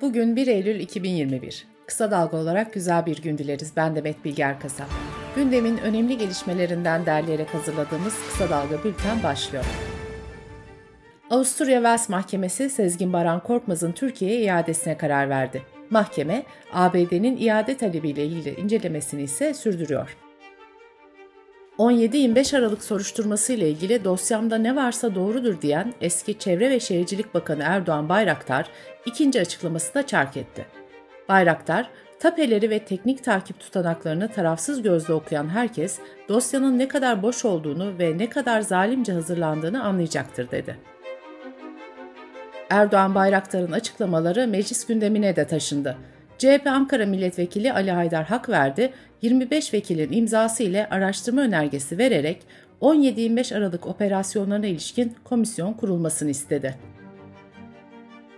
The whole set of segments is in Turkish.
Bugün 1 Eylül 2021. Kısa dalga olarak güzel bir gün dileriz. Ben Demet Bilge Erkasap. Gündemin önemli gelişmelerinden derleyerek hazırladığımız Kısa Dalga Bülten başlıyor. Avusturya Vels Mahkemesi Sezgin Baran Korkmaz'ın Türkiye'ye iadesine karar verdi. Mahkeme, ABD'nin iade talebiyle ilgili incelemesini ise sürdürüyor. 17-25 Aralık soruşturması ile ilgili dosyamda ne varsa doğrudur diyen eski Çevre ve Şehircilik Bakanı Erdoğan Bayraktar ikinci açıklamasında çark etti. Bayraktar, tapeleri ve teknik takip tutanaklarını tarafsız gözle okuyan herkes dosyanın ne kadar boş olduğunu ve ne kadar zalimce hazırlandığını anlayacaktır dedi. Erdoğan Bayraktar'ın açıklamaları meclis gündemine de taşındı. CHP Ankara Milletvekili Ali Haydar hak verdi, 25 vekilin imzası ile araştırma önergesi vererek 17-25 Aralık operasyonlarına ilişkin komisyon kurulmasını istedi.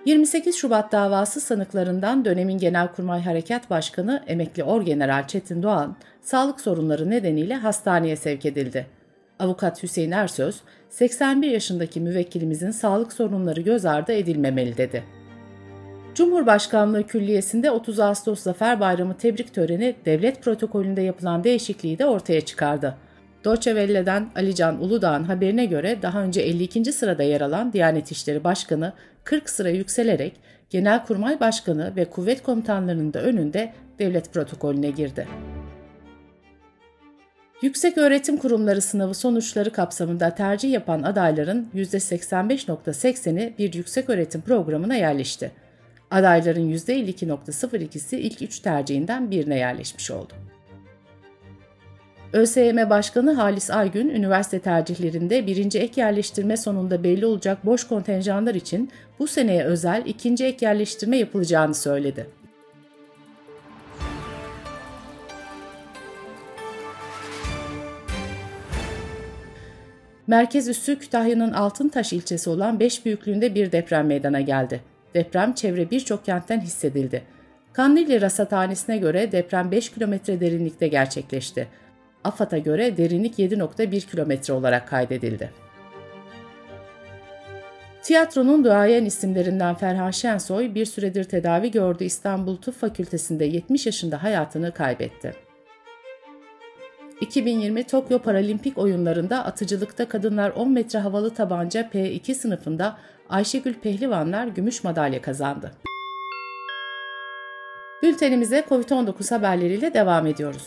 28 Şubat davası sanıklarından dönemin Genelkurmay Harekat Başkanı emekli Orgeneral Çetin Doğan, sağlık sorunları nedeniyle hastaneye sevk edildi. Avukat Hüseyin Ersöz, 81 yaşındaki müvekkilimizin sağlık sorunları göz ardı edilmemeli dedi. Cumhurbaşkanlığı Külliyesi'nde 30 Ağustos Zafer Bayramı tebrik töreni devlet protokolünde yapılan değişikliği de ortaya çıkardı. Deutsche Welle'den Alican Uludağ'ın haberine göre daha önce 52. sırada yer alan Diyanet İşleri Başkanı 40 sıra yükselerek Genelkurmay Başkanı ve kuvvet komutanlarının da önünde devlet protokolüne girdi. Yüksek Öğretim Kurumları sınavı sonuçları kapsamında tercih yapan adayların %85.80'i bir yüksek öğretim programına yerleşti. Adayların %52.02'si ilk üç tercihinden birine yerleşmiş oldu. ÖSYM Başkanı Halis Aygün, üniversite tercihlerinde birinci ek yerleştirme sonunda belli olacak boş kontenjanlar için bu seneye özel ikinci ek yerleştirme yapılacağını söyledi. Merkez üssü Kütahya'nın Altıntaş ilçesi olan 5 büyüklüğünde bir deprem meydana geldi. Deprem çevre birçok kentten hissedildi. Kandilli Rasathanesi'ne göre deprem 5 kilometre derinlikte gerçekleşti. AFAD'a göre derinlik 7.1 kilometre olarak kaydedildi. Tiyatronun duayen isimlerinden Ferhan Şensoy bir süredir tedavi gördüğü İstanbul Tıp Fakültesi'nde 70 yaşında hayatını kaybetti. 2020 Tokyo Paralimpik oyunlarında atıcılıkta kadınlar 10 metre havalı tabanca P2 sınıfında Ayşegül Pehlivanlar gümüş madalya kazandı. Bültenimize COVID-19 haberleriyle devam ediyoruz.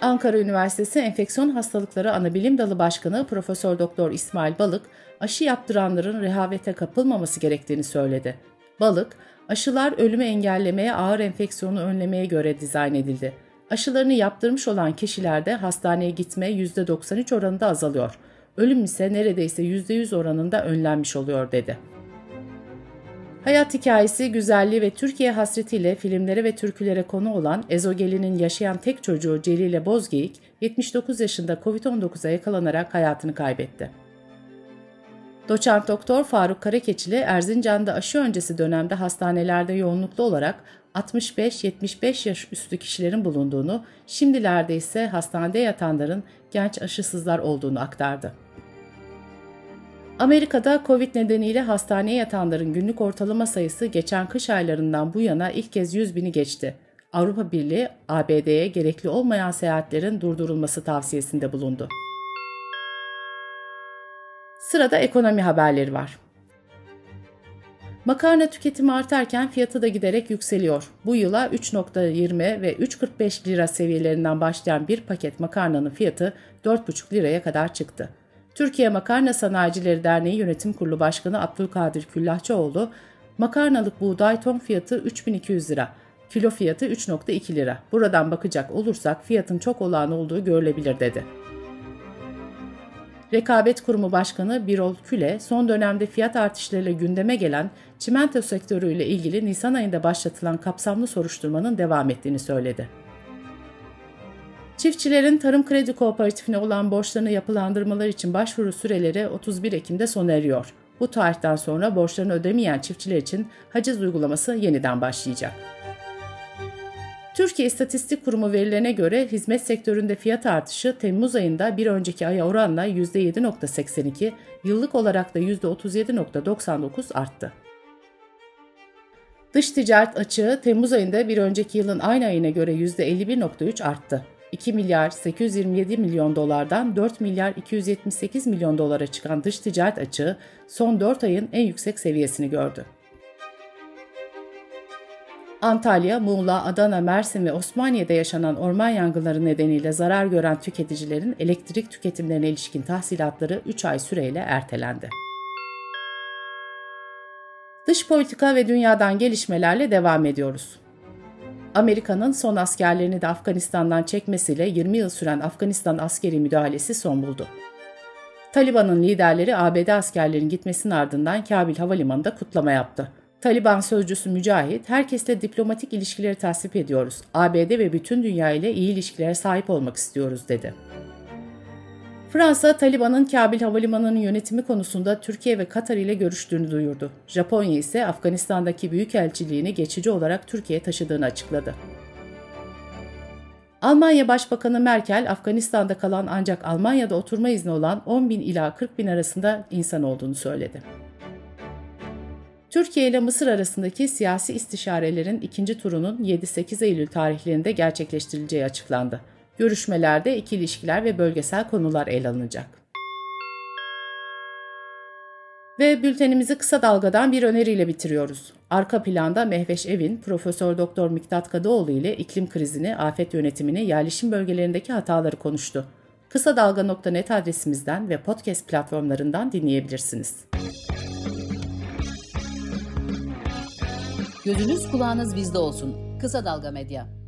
Ankara Üniversitesi Enfeksiyon Hastalıkları Anabilim Dalı Başkanı Profesör Doktor İsmail Balık, aşı yaptıranların rehavete kapılmaması gerektiğini söyledi. Balık, aşılar ölümü engellemeye, ağır enfeksiyonu önlemeye göre dizayn edildi. Aşılarını yaptırmış olan kişilerde hastaneye gitme %93 oranında azalıyor. Ölüm ise neredeyse %100 oranında önlenmiş oluyor dedi. Hayat hikayesi, güzelliği ve Türkiye hasretiyle filmlere ve türkülere konu olan Ezogeli'nin yaşayan tek çocuğu Celile Bozgeyik, 79 yaşında COVID-19'a yakalanarak hayatını kaybetti. Doçent Doktor Faruk Karakeçili Erzincan'da aşı öncesi dönemde hastanelerde yoğunluklu olarak 65-75 yaş üstü kişilerin bulunduğunu, şimdilerde ise hastanede yatanların genç aşısızlar olduğunu aktardı. Amerika'da Covid nedeniyle hastaneye yatanların günlük ortalama sayısı geçen kış aylarından bu yana ilk kez 100 bini geçti. Avrupa Birliği, ABD'ye gerekli olmayan seyahatlerin durdurulması tavsiyesinde bulundu. Sırada ekonomi haberleri var. Makarna tüketimi artarken fiyatı da giderek yükseliyor. Bu yıla 3.20 ve 3.45 lira seviyelerinden başlayan bir paket makarnanın fiyatı 4.5 liraya kadar çıktı. Türkiye Makarna Sanayicileri Derneği Yönetim Kurulu Başkanı Abdülkadir Küllahçıoğlu, makarnalık buğday ton fiyatı 3200 lira, kilo fiyatı 3.2 lira. Buradan bakacak olursak fiyatın çok olağan olduğu görülebilir dedi. Rekabet Kurumu Başkanı Birol Küle, son dönemde fiyat artışlarıyla gündeme gelen çimento sektörüyle ilgili Nisan ayında başlatılan kapsamlı soruşturmanın devam ettiğini söyledi. Çiftçilerin Tarım Kredi Kooperatifine olan borçlarını yapılandırmalar için başvuru süreleri 31 Ekim'de sona eriyor. Bu tarihten sonra borçlarını ödemeyen çiftçiler için haciz uygulaması yeniden başlayacak. Türkiye İstatistik Kurumu verilerine göre hizmet sektöründe fiyat artışı Temmuz ayında bir önceki aya oranla %7.82, yıllık olarak da %37.99 arttı. Dış ticaret açığı Temmuz ayında bir önceki yılın aynı ayına göre %51.3 arttı. 2 milyar 827 milyon dolardan 4 milyar 278 milyon dolara çıkan dış ticaret açığı son 4 ayın en yüksek seviyesini gördü. Antalya, Muğla, Adana, Mersin ve Osmaniye'de yaşanan orman yangınları nedeniyle zarar gören tüketicilerin elektrik tüketimlerine ilişkin tahsilatları 3 ay süreyle ertelendi. Dış politika ve dünyadan gelişmelerle devam ediyoruz. Amerika'nın son askerlerini de Afganistan'dan çekmesiyle 20 yıl süren Afganistan askeri müdahalesi son buldu. Taliban'ın liderleri ABD askerlerinin gitmesinin ardından Kabil Havalimanı'nda kutlama yaptı. Taliban sözcüsü Mücahit, herkesle diplomatik ilişkileri tasvip ediyoruz. ABD ve bütün dünya ile iyi ilişkilere sahip olmak istiyoruz dedi. Fransa, Taliban'ın Kabil Havalimanı'nın yönetimi konusunda Türkiye ve Katar ile görüştüğünü duyurdu. Japonya ise Afganistan'daki büyükelçiliğini geçici olarak Türkiye'ye taşıdığını açıkladı. Almanya Başbakanı Merkel, Afganistan'da kalan ancak Almanya'da oturma izni olan 10 bin ila 40 bin arasında insan olduğunu söyledi. Türkiye ile Mısır arasındaki siyasi istişarelerin ikinci turunun 7-8 Eylül tarihlerinde gerçekleştirileceği açıklandı. Görüşmelerde iki ilişkiler ve bölgesel konular ele alınacak. Ve bültenimizi kısa dalgadan bir öneriyle bitiriyoruz. Arka planda Mehveş Evin, Profesör Doktor Miktat Kadıoğlu ile iklim krizini, afet yönetimini, yerleşim bölgelerindeki hataları konuştu. Kısa Dalga.net adresimizden ve podcast platformlarından dinleyebilirsiniz. Gözünüz kulağınız bizde olsun. Kısa Dalga Medya.